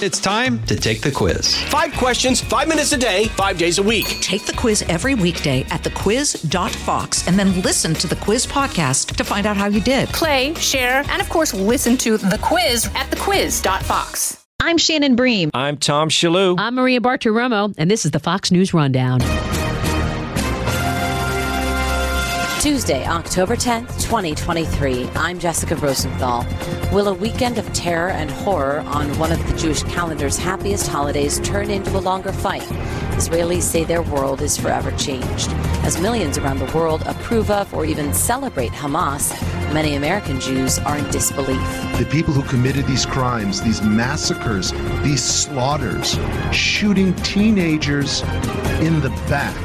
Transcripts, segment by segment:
It's time to take the quiz. Five questions, five minutes a day, five days a week. Take the quiz every weekday at thequiz.fox and then listen to the quiz podcast to find out how you did. Play, share, and of course, listen to the quiz at thequiz.fox. I'm Shannon Bream. I'm Tom Shalhoub. I'm Maria Bartiromo, and this is the Fox News Rundown. Tuesday, October 10th, 2023. I'm Jessica Rosenthal. Will a weekend of terror and horror on one of the Jewish calendar's happiest holidays turn into a longer fight? Israelis say their world is forever changed. As millions around the world approve of or even celebrate Hamas, many American Jews are in disbelief. The people who committed these crimes, these massacres, these slaughters, shooting teenagers in the back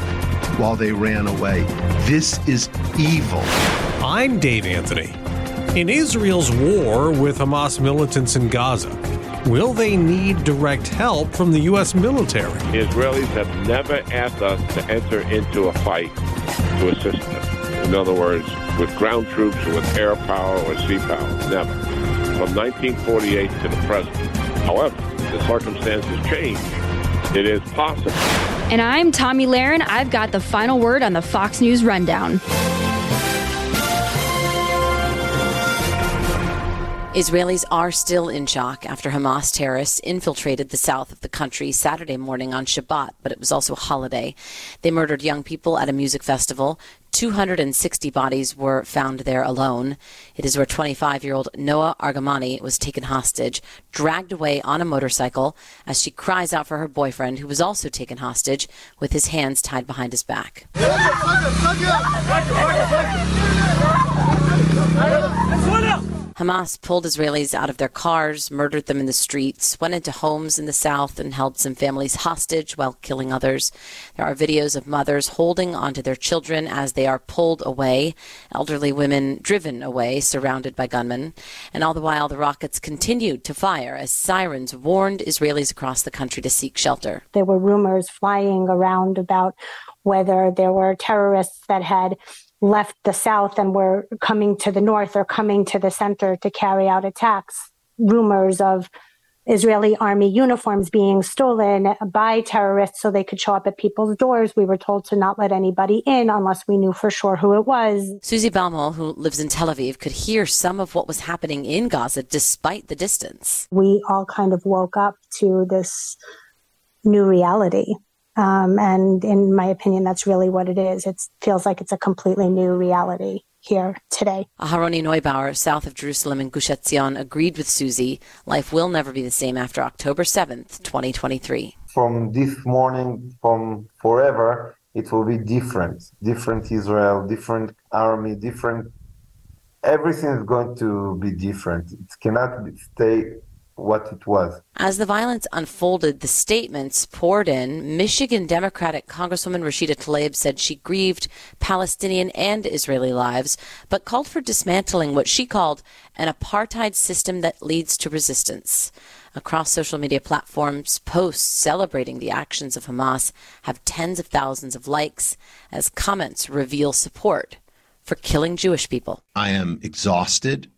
while they ran away. This is evil. I'm Dave Anthony. In Israel's war with Hamas militants in Gaza, will they need direct help from the U.S. military? The Israelis have never asked us to enter into a fight to assist them. In other words, with ground troops or with air power or sea power. Never. From 1948 to the present. However, the circumstances change. It is possible. And I'm Tomi Lahren. I've got the final word on the Fox News Rundown. Israelis are still in shock after Hamas terrorists infiltrated the south of the country Saturday morning on Shabbat, but it was also a holiday. They murdered young people at a music festival. 260 bodies were found there alone. It is where 25 year old Noa Argamani was taken hostage, dragged away on a motorcycle as she cries out for her boyfriend, who was also taken hostage with his hands tied behind his back. Hamas pulled Israelis out of their cars, murdered them in the streets, went into homes in the south, and held some families hostage while killing others. There are videos of mothers holding onto their children as they are pulled away, elderly women driven away, surrounded by gunmen. And all the while, the rockets continued to fire as sirens warned Israelis across the country to seek shelter. There were rumors flying around about whether there were terrorists that had left the south and were coming to the north or coming to the center to carry out attacks. Rumors of Israeli army uniforms being stolen by terrorists so they could show up at people's doors. We were told to not let anybody in unless we knew for sure who it was. Susie Baumel, who lives in Tel Aviv, could hear some of what was happening in Gaza despite the distance. We all kind of woke up to this new reality. Um, and in my opinion, that's really what it is. It feels like it's a completely new reality here today. Aharoni Neubauer, south of Jerusalem in Gush Etzion, agreed with Susie. Life will never be the same after October 7th, 2023. From this morning, from forever, it will be different. Different Israel, different army, different. Everything is going to be different. It cannot stay what it was. As the violence unfolded, the statements poured in. Michigan Democratic Congresswoman Rashida Tlaib said she grieved Palestinian and Israeli lives, but called for dismantling what she called an apartheid system that leads to resistance. Across social media platforms, posts celebrating the actions of Hamas have tens of thousands of likes as comments reveal support for killing Jewish people. I am exhausted.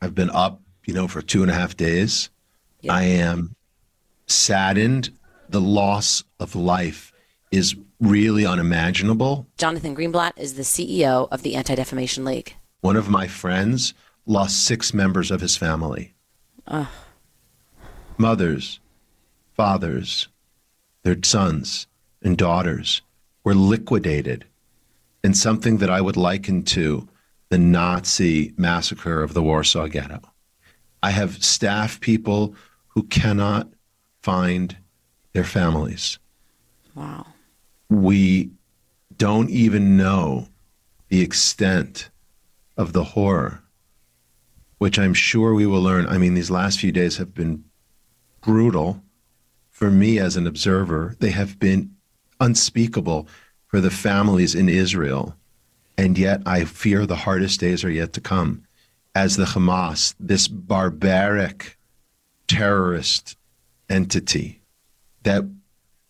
I've been up you know, for two and a half days. Yeah. I am saddened. The loss of life is really unimaginable. Jonathan Greenblatt is the CEO of the Anti Defamation League. One of my friends lost six members of his family mothers, fathers, their sons, and daughters were liquidated in something that I would liken to the Nazi massacre of the Warsaw Ghetto. I have staff people who cannot find their families. Wow. We don't even know the extent of the horror, which I'm sure we will learn. I mean, these last few days have been brutal for me as an observer. They have been unspeakable for the families in Israel. And yet I fear the hardest days are yet to come as the Hamas, this barbaric terrorist entity that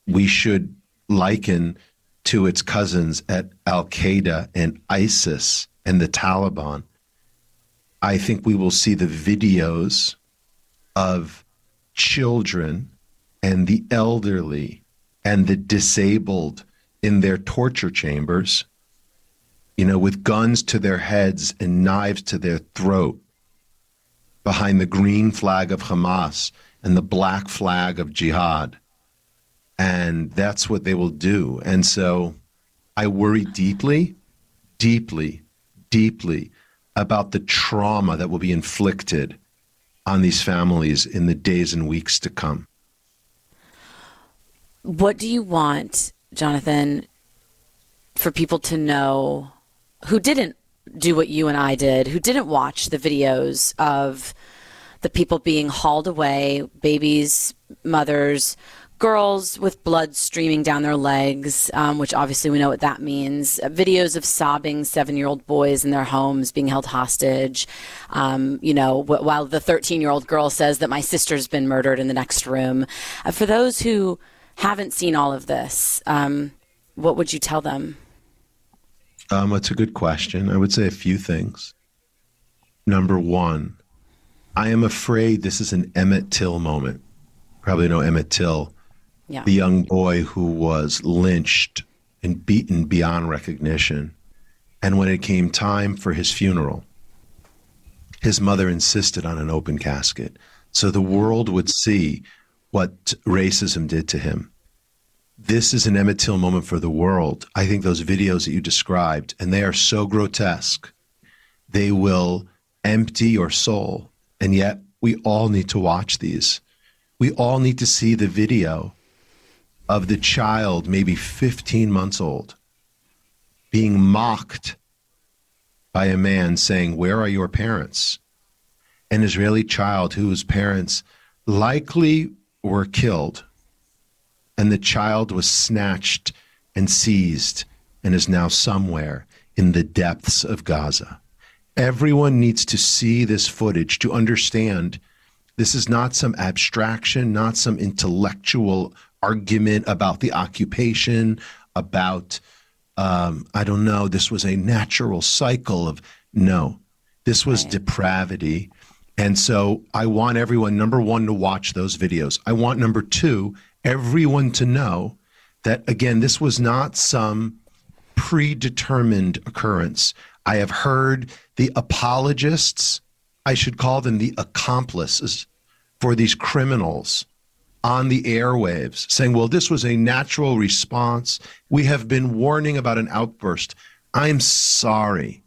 we should liken to its cousins at Al Qaeda and ISIS and the Taliban. I think we will see the videos of children and the elderly and the disabled in their torture chambers, you know, with guns to their heads and knives to their throat behind the green flag of Hamas and the black flag of jihad. And that's what they will do. And so I worry deeply, deeply, deeply about the trauma that will be inflicted on these families in the days and weeks to come. What do you want, Jonathan, for people to know who didn't do what you and I did, who didn't watch the videos of the people being hauled away, babies, mothers, girls with blood streaming down their legs, um, which obviously we know what that means. Uh, videos of sobbing seven year old boys in their homes being held hostage. Um, you know, wh- while the 13 year old girl says that my sister's been murdered in the next room. Uh, for those who haven't seen all of this, um, what would you tell them? Um, it's a good question. I would say a few things. Number one, I am afraid this is an Emmett Till moment. Probably know Emmett Till, yeah. the young boy who was lynched and beaten beyond recognition. And when it came time for his funeral, his mother insisted on an open casket so the world would see what racism did to him. This is an Emmett Till moment for the world. I think those videos that you described, and they are so grotesque, they will empty your soul and yet, we all need to watch these. We all need to see the video of the child, maybe 15 months old, being mocked by a man saying, Where are your parents? An Israeli child whose parents likely were killed, and the child was snatched and seized and is now somewhere in the depths of Gaza. Everyone needs to see this footage to understand this is not some abstraction, not some intellectual argument about the occupation, about, um, I don't know, this was a natural cycle of, no, this was depravity. And so I want everyone, number one, to watch those videos. I want number two, everyone to know that, again, this was not some predetermined occurrence. I have heard the apologists, I should call them the accomplices for these criminals on the airwaves saying, well, this was a natural response. We have been warning about an outburst. I'm sorry.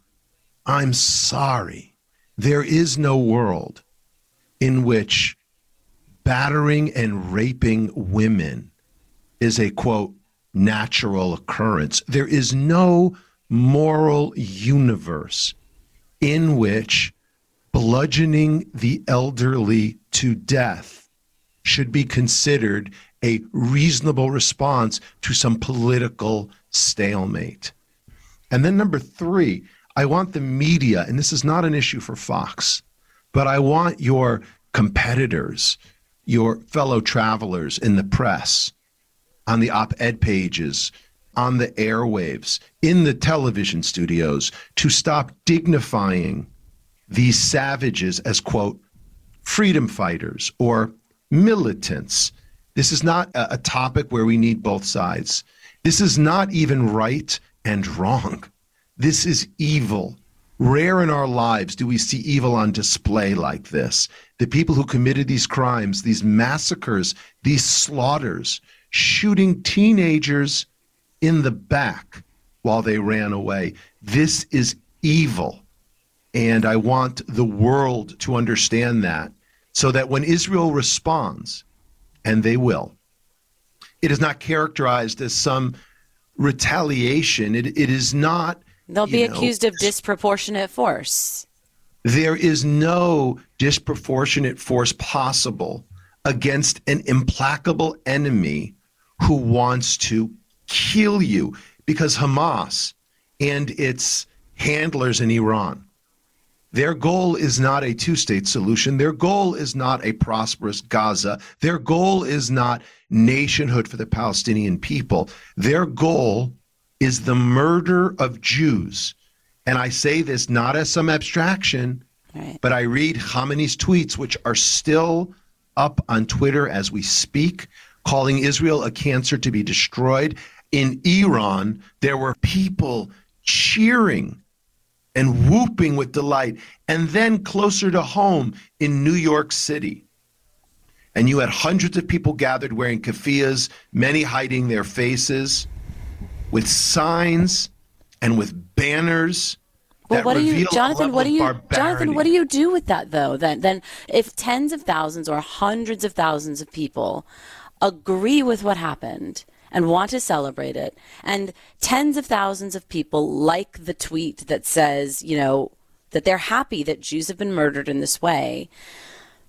I'm sorry. There is no world in which battering and raping women is a quote, natural occurrence. There is no moral universe in which bludgeoning the elderly to death should be considered a reasonable response to some political stalemate. And then, number three, I want the media, and this is not an issue for Fox, but I want your competitors, your fellow travelers in the press, on the op ed pages, on the airwaves, in the television studios, to stop dignifying these savages as, quote, freedom fighters or militants. This is not a, a topic where we need both sides. This is not even right and wrong. This is evil. Rare in our lives do we see evil on display like this. The people who committed these crimes, these massacres, these slaughters, shooting teenagers in the back while they ran away. This is evil. And I want the world to understand that so that when Israel responds, and they will, it is not characterized as some retaliation. It, it is not. They'll be know, accused of disproportionate force. There is no disproportionate force possible against an implacable enemy who wants to kill you because Hamas and its handlers in Iran, their goal is not a two state solution. Their goal is not a prosperous Gaza. Their goal is not nationhood for the Palestinian people. Their goal is the murder of Jews. And I say this not as some abstraction, right. but I read Khamenei's tweets, which are still up on Twitter as we speak, calling Israel a cancer to be destroyed. In Iran, there were people cheering and whooping with delight. And then closer to home in New York City, and you had hundreds of people gathered wearing keffiyehs, many hiding their faces, with signs and with banners. Well, what do you, Jonathan? What do you, Jonathan? What do you do with that though? Then, then, if tens of thousands or hundreds of thousands of people agree with what happened and want to celebrate it, and tens of thousands of people like the tweet that says, you know, that they're happy that Jews have been murdered in this way,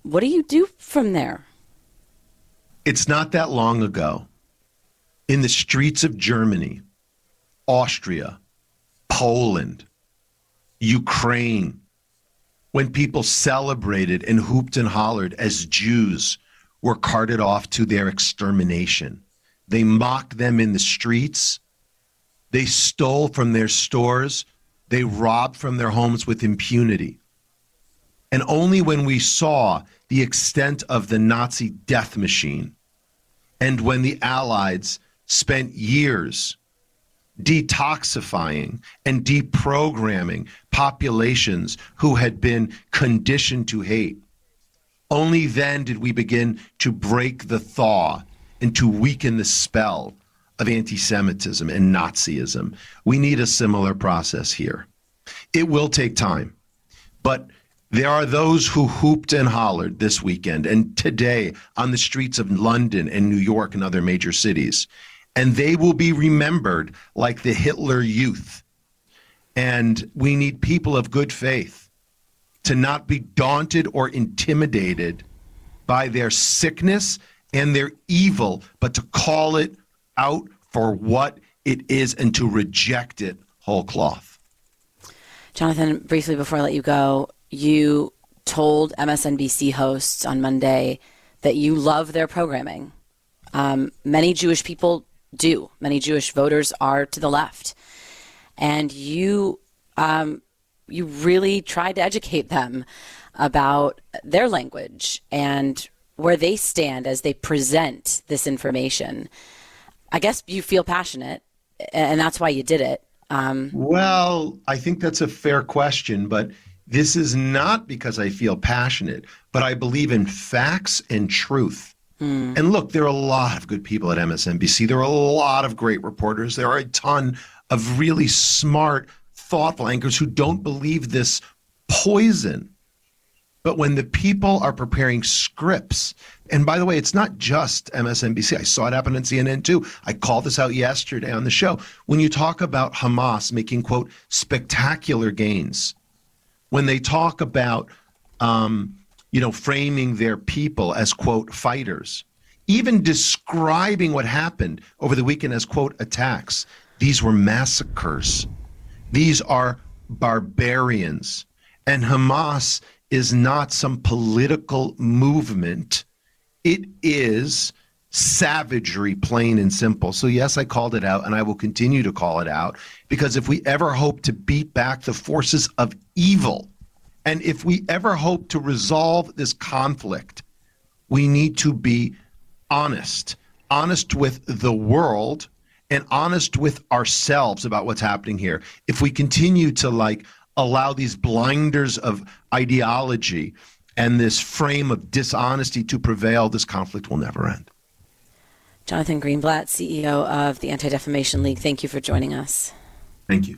what do you do from there? It's not that long ago in the streets of Germany, Austria, Poland, Ukraine, when people celebrated and hooped and hollered as Jews were carted off to their extermination. They mocked them in the streets. They stole from their stores. They robbed from their homes with impunity. And only when we saw the extent of the Nazi death machine. And when the Allies spent years detoxifying and deprogramming populations who had been conditioned to hate. Only then did we begin to break the thaw and to weaken the spell of anti Semitism and Nazism. We need a similar process here. It will take time, but there are those who hooped and hollered this weekend and today on the streets of London and New York and other major cities. And they will be remembered like the Hitler youth. And we need people of good faith to not be daunted or intimidated by their sickness and their evil, but to call it out for what it is and to reject it whole cloth. Jonathan, briefly before I let you go, you told MSNBC hosts on Monday that you love their programming. Um, many Jewish people do. Many Jewish voters are to the left, and you um, you really tried to educate them about their language and where they stand as they present this information. I guess you feel passionate, and that's why you did it. Um, well, I think that's a fair question, but this is not because I feel passionate, but I believe in facts and truth. Mm. And look, there are a lot of good people at MSNBC. There are a lot of great reporters. There are a ton of really smart, thoughtful anchors who don't believe this poison. But when the people are preparing scripts, and by the way, it's not just MSNBC. I saw it happen in CNN too. I called this out yesterday on the show. When you talk about Hamas making, quote, spectacular gains when they talk about, um, you know, framing their people as, quote, fighters, even describing what happened over the weekend as, quote, attacks. These were massacres. These are barbarians. And Hamas is not some political movement. It is savagery, plain and simple. So, yes, I called it out, and I will continue to call it out because if we ever hope to beat back the forces of evil, and if we ever hope to resolve this conflict, we need to be honest, honest with the world and honest with ourselves about what's happening here. If we continue to like allow these blinders of ideology and this frame of dishonesty to prevail, this conflict will never end. Jonathan Greenblatt, CEO of the Anti Defamation League, thank you for joining us. Thank you.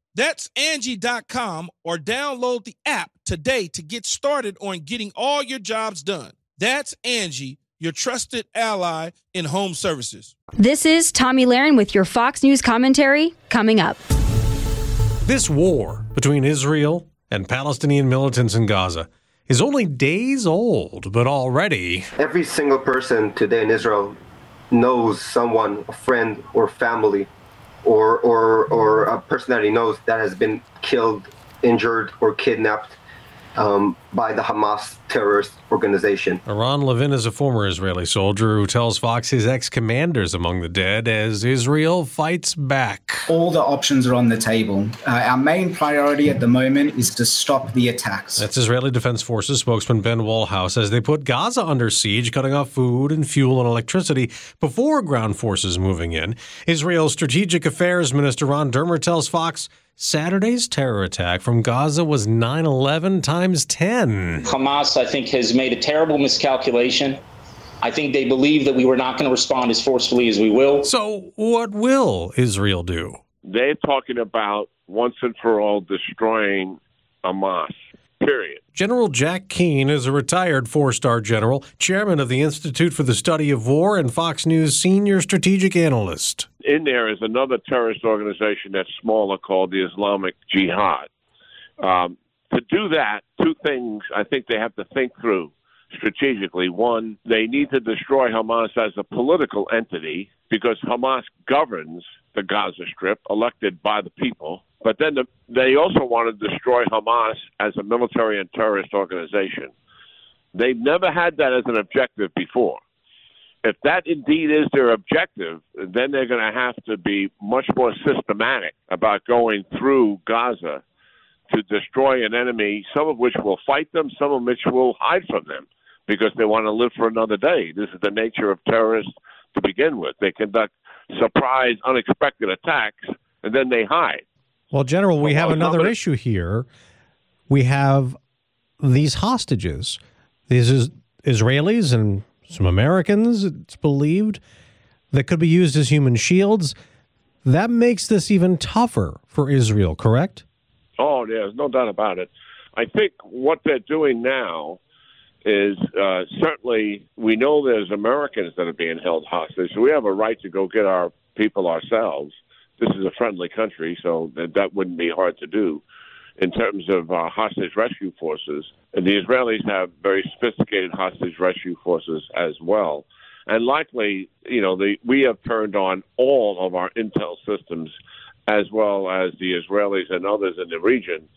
That's Angie.com or download the app today to get started on getting all your jobs done. That's Angie, your trusted ally in home services. This is Tomi Lahren with your Fox News commentary coming up. This war between Israel and Palestinian militants in Gaza is only days old, but already. Every single person today in Israel knows someone, a friend or family, or, or, or a person that he knows that has been killed, injured, or kidnapped um, by the Hamas terrorist organization. Eran Levin is a former Israeli soldier who tells Fox his ex commanders among the dead as Israel fights back. All the options are on the table. Uh, our main priority at the moment is to stop the attacks. That's Israeli Defense Forces spokesman Ben Walhouse as they put Gaza under siege, cutting off food and fuel and electricity before ground forces moving in. Israel's Strategic Affairs Minister Ron Dermer tells Fox Saturday's terror attack from Gaza was 9 11 times 10. Hamas, I think, has made a terrible miscalculation. I think they believe that we were not going to respond as forcefully as we will. So, what will Israel do? They're talking about once and for all destroying Hamas. Period. General Jack Keane is a retired four star general, chairman of the Institute for the Study of War, and Fox News senior strategic analyst. In there is another terrorist organization that's smaller called the Islamic Jihad. Um, to do that, two things I think they have to think through strategically. One, they need to destroy Hamas as a political entity because Hamas governs the Gaza Strip, elected by the people. But then the, they also want to destroy Hamas as a military and terrorist organization. They've never had that as an objective before. If that indeed is their objective, then they're going to have to be much more systematic about going through Gaza to destroy an enemy, some of which will fight them, some of which will hide from them because they want to live for another day. This is the nature of terrorists to begin with. They conduct surprise, unexpected attacks, and then they hide. Well, General, we have another issue here. We have these hostages. These is Israelis and some Americans, it's believed, that could be used as human shields. That makes this even tougher for Israel, correct? Oh, there's no doubt about it. I think what they're doing now is uh, certainly we know there's Americans that are being held hostage, so we have a right to go get our people ourselves this is a friendly country, so that, that wouldn't be hard to do. In terms of uh, hostage rescue forces, and the Israelis have very sophisticated hostage rescue forces as well. And likely, you know, the, we have turned on all of our intel systems, as well as the Israelis and others in the region,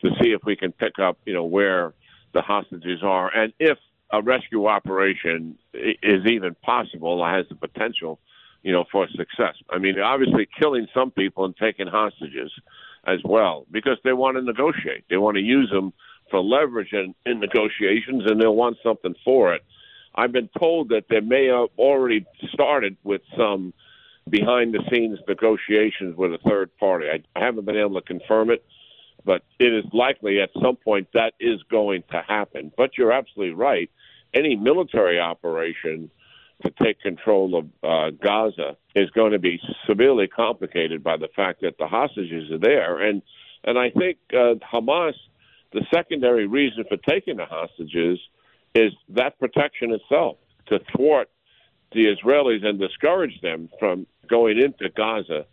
to see if we can pick up, you know, where the hostages are, and if a rescue operation is even possible, has the potential you know, for success. I mean, obviously killing some people and taking hostages as well because they want to negotiate. They want to use them for leverage in, in negotiations and they'll want something for it. I've been told that they may have already started with some behind the scenes negotiations with a third party. I, I haven't been able to confirm it, but it is likely at some point that is going to happen. But you're absolutely right. Any military operation to take control of uh, Gaza is going to be severely complicated by the fact that the hostages are there, and and I think uh, Hamas, the secondary reason for taking the hostages is that protection itself to thwart the Israelis and discourage them from going into Gaza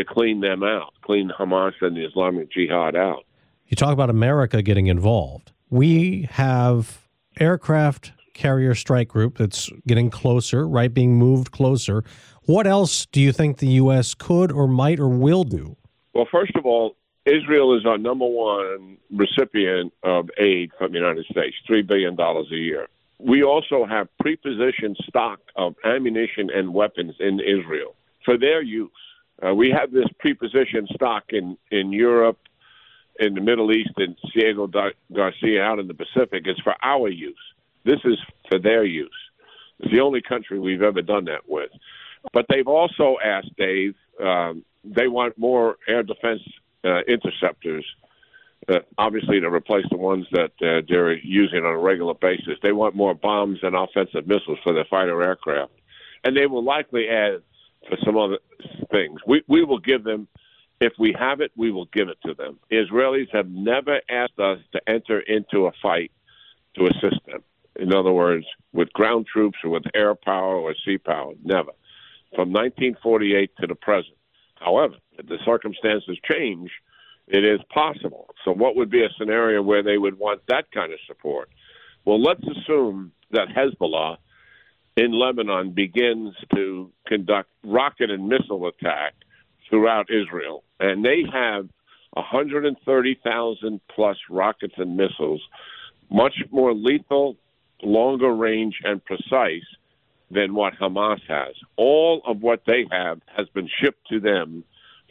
to clean them out, clean Hamas and the Islamic Jihad out. You talk about America getting involved. We have aircraft carrier strike group that's getting closer, right? Being moved closer. What else do you think the U.S. could or might or will do? Well, first of all, Israel is our number one recipient of aid from the United States, $3 billion a year. We also have prepositioned stock of ammunition and weapons in Israel for their use. Uh, we have this prepositioned stock in, in Europe, in the Middle East, and Diego Garcia out in the Pacific. It's for our use. This is for their use. It's the only country we've ever done that with. But they've also asked Dave, um, they want more air defense uh, interceptors, uh, obviously to replace the ones that uh, they're using on a regular basis. They want more bombs and offensive missiles for their fighter aircraft, and they will likely add for some other things. We we will give them. If we have it, we will give it to them. Israelis have never asked us to enter into a fight to assist them. In other words, with ground troops or with air power or sea power, never. From 1948 to the present. However, if the circumstances change, it is possible. So, what would be a scenario where they would want that kind of support? Well, let's assume that Hezbollah in Lebanon begins to conduct rocket and missile attack throughout Israel, and they have 130,000 plus rockets and missiles, much more lethal, longer range, and precise than what Hamas has. All of what they have has been shipped to them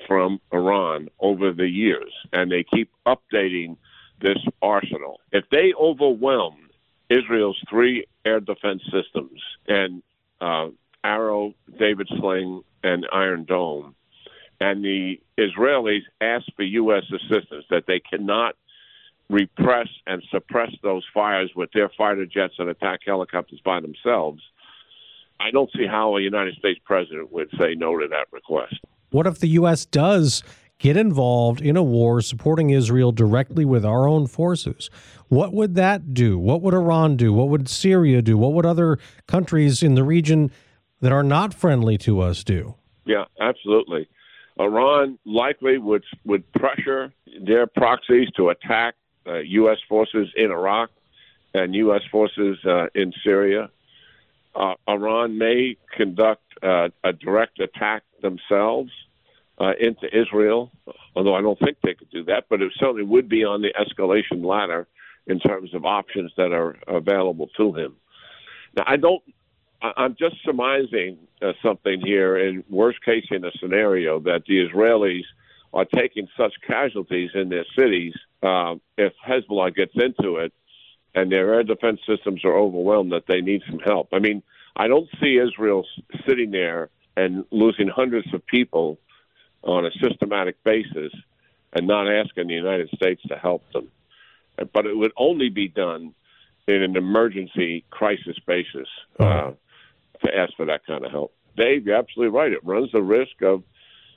from Iran over the years, and they keep updating this arsenal. If they overwhelm Israel's three air defense systems and uh, Arrow, David Sling, and Iron Dome, and the Israelis ask for U.S. assistance that they cannot repress and suppress those fires with their fighter jets and attack helicopters by themselves, I don't see how a United States president would say no to that request. What if the U.S. does get involved in a war supporting Israel directly with our own forces? What would that do? What would Iran do? What would Syria do? What would other countries in the region that are not friendly to us do? Yeah, absolutely. Iran likely would would pressure their proxies to attack uh, U.S. forces in Iraq and U.S. forces uh, in Syria uh, Iran may conduct uh, a direct attack themselves uh, into Israel, although I don't think they could do that, but it certainly would be on the escalation ladder in terms of options that are available to him. Now, I don't. I'm just surmising uh, something here. In worst case, in a scenario that the Israelis are taking such casualties in their cities, uh, if Hezbollah gets into it, and their air defense systems are overwhelmed that they need some help. I mean, I don't see Israel sitting there and losing hundreds of people on a systematic basis and not asking the United States to help them. But it would only be done in an emergency crisis basis uh, to ask for that kind of help. Dave, you're absolutely right. It runs the risk of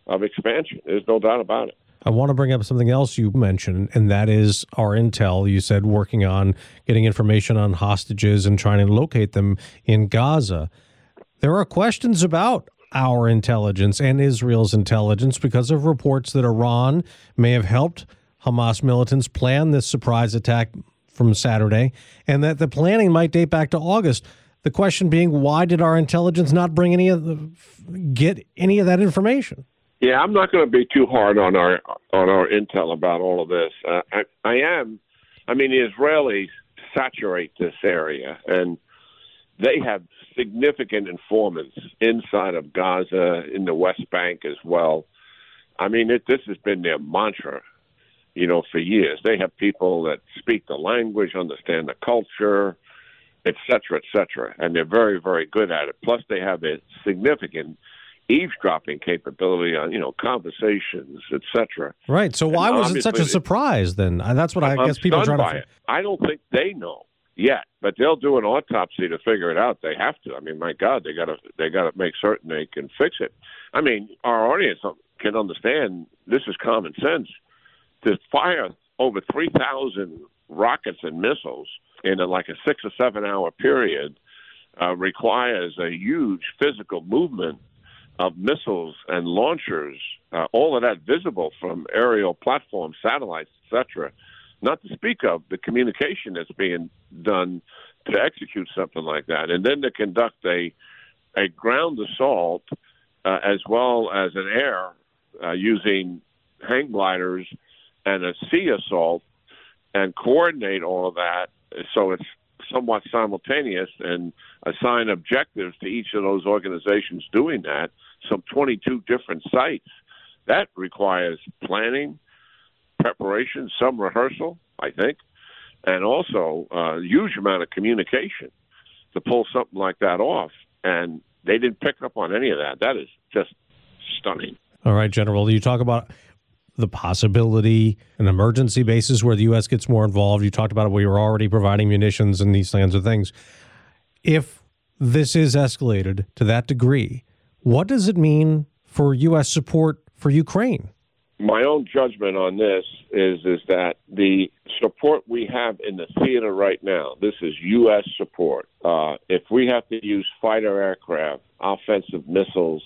of expansion. There's no doubt about it. I want to bring up something else you mentioned, and that is our intel. You said working on getting information on hostages and trying to locate them in Gaza. There are questions about our intelligence and Israel's intelligence because of reports that Iran may have helped Hamas militants plan this surprise attack from Saturday, and that the planning might date back to August. The question being, why did our intelligence not bring any of the, get any of that information? Yeah, I'm not going to be too hard on our on our intel about all of this. Uh, I, I am. I mean, the Israelis saturate this area, and they have significant informants inside of Gaza, in the West Bank as well. I mean, it, this has been their mantra, you know, for years. They have people that speak the language, understand the culture, et cetera, et cetera, and they're very, very good at it. Plus, they have a significant eavesdropping capability on you know conversations, etc. Right. So why and was it such a surprise then? Uh, that's what I I'm guess people are trying to. It. I don't think they know yet, but they'll do an autopsy to figure it out. They have to. I mean, my God, they got to they got to make certain they can fix it. I mean, our audience can understand this is common sense. To fire over three thousand rockets and missiles in a, like a six or seven hour period uh, requires a huge physical movement of missiles and launchers, uh, all of that visible from aerial platforms, satellites, etc. Not to speak of the communication that's being done to execute something like that, and then to conduct a a ground assault uh, as well as an air uh, using hang gliders and a sea assault and coordinate all of that so it's somewhat simultaneous and assign objectives to each of those organizations doing that, some 22 different sites. That requires planning, preparation, some rehearsal, I think, and also a huge amount of communication to pull something like that off. And they didn't pick up on any of that. That is just stunning. All right, General, you talk about the possibility, an emergency basis where the U.S. gets more involved. You talked about it, we were already providing munitions and these kinds of things. If this is escalated to that degree, what does it mean for U.S. support for Ukraine? My own judgment on this is is that the support we have in the theater right now, this is U.S. support. Uh, if we have to use fighter aircraft, offensive missiles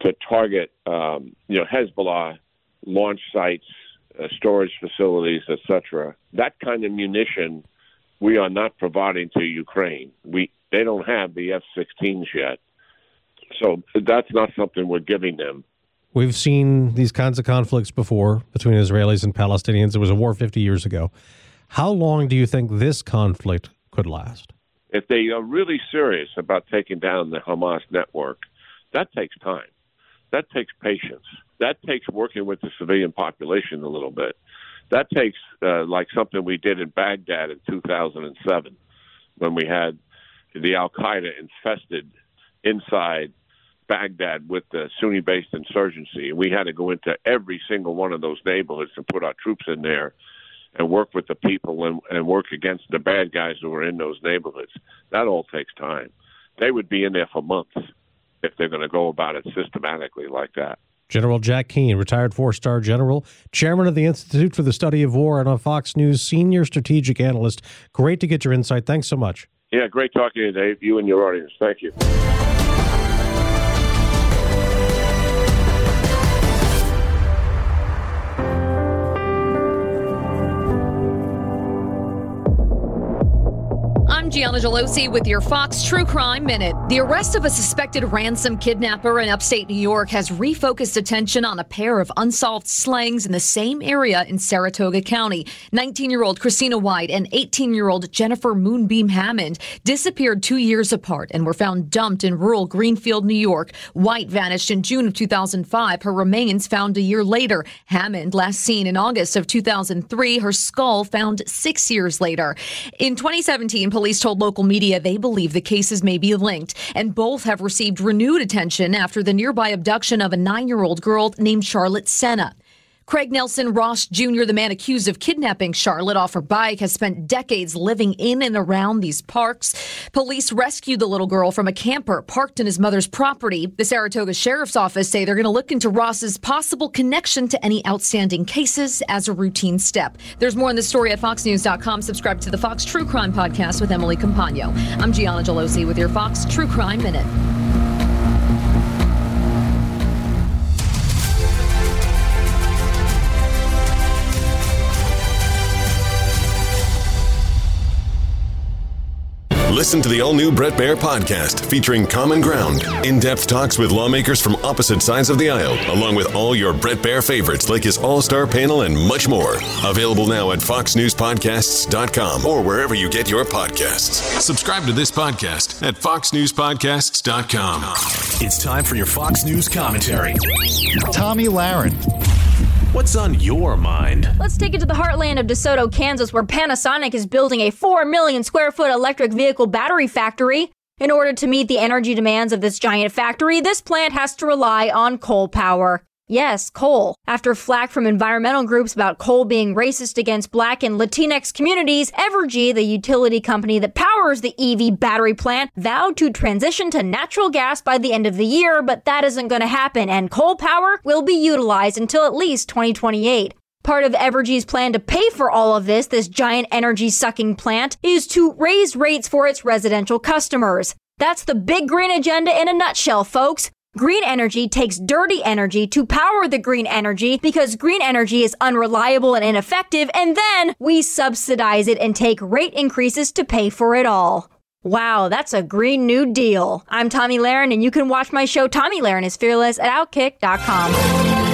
to target, um, you know, Hezbollah launch sites, uh, storage facilities, etc. That kind of munition we are not providing to Ukraine. We they don't have the F-16s yet, so that's not something we're giving them. We've seen these kinds of conflicts before between Israelis and Palestinians. It was a war 50 years ago. How long do you think this conflict could last? If they are really serious about taking down the Hamas network, that takes time. That takes patience that takes working with the civilian population a little bit. That takes uh, like something we did in Baghdad in 2007 when we had the Al Qaeda infested inside Baghdad with the Sunni based insurgency. And we had to go into every single one of those neighborhoods and put our troops in there and work with the people and, and work against the bad guys who were in those neighborhoods. That all takes time. They would be in there for months if they're going to go about it systematically like that. General Jack Keane, retired four star general, chairman of the Institute for the Study of War, and on Fox News, senior strategic analyst. Great to get your insight. Thanks so much. Yeah, great talking to you, Dave. You and your audience. Thank you. Gianna Gelosi with your Fox True Crime Minute. The arrest of a suspected ransom kidnapper in upstate New York has refocused attention on a pair of unsolved slangs in the same area in Saratoga County. 19 year old Christina White and 18 year old Jennifer Moonbeam Hammond disappeared two years apart and were found dumped in rural Greenfield, New York. White vanished in June of 2005. Her remains found a year later. Hammond, last seen in August of 2003, her skull found six years later. In 2017, police told local media they believe the cases may be linked, and both have received renewed attention after the nearby abduction of a nine year old girl named Charlotte Senna. Craig Nelson Ross Jr., the man accused of kidnapping Charlotte off her bike, has spent decades living in and around these parks. Police rescued the little girl from a camper parked in his mother's property. The Saratoga Sheriff's Office say they're going to look into Ross's possible connection to any outstanding cases as a routine step. There's more on this story at foxnews.com. Subscribe to the Fox True Crime Podcast with Emily Compagno. I'm Gianna Gelosi with your Fox True Crime Minute. Listen to the all new Brett Baier podcast featuring Common Ground, in depth talks with lawmakers from opposite sides of the aisle, along with all your Brett Baier favorites like his all star panel and much more. Available now at foxnewspodcasts.com or wherever you get your podcasts. Subscribe to this podcast at foxnewspodcasts.com. It's time for your Fox News commentary. Tomi Lahren. What's on your mind? Let's take it to the heartland of DeSoto, Kansas, where Panasonic is building a 4 million square foot electric vehicle battery factory. In order to meet the energy demands of this giant factory, this plant has to rely on coal power. Yes, coal. After flack from environmental groups about coal being racist against black and Latinx communities, Evergy, the utility company that powers the EV battery plant, vowed to transition to natural gas by the end of the year, but that isn't going to happen, and coal power will be utilized until at least 2028. Part of Evergy's plan to pay for all of this, this giant energy sucking plant, is to raise rates for its residential customers. That's the big green agenda in a nutshell, folks. Green energy takes dirty energy to power the green energy because green energy is unreliable and ineffective, and then we subsidize it and take rate increases to pay for it all. Wow, that's a Green New Deal. I'm Tomi Lahren, and you can watch my show Tomi Lahren is Fearless at Outkick.com.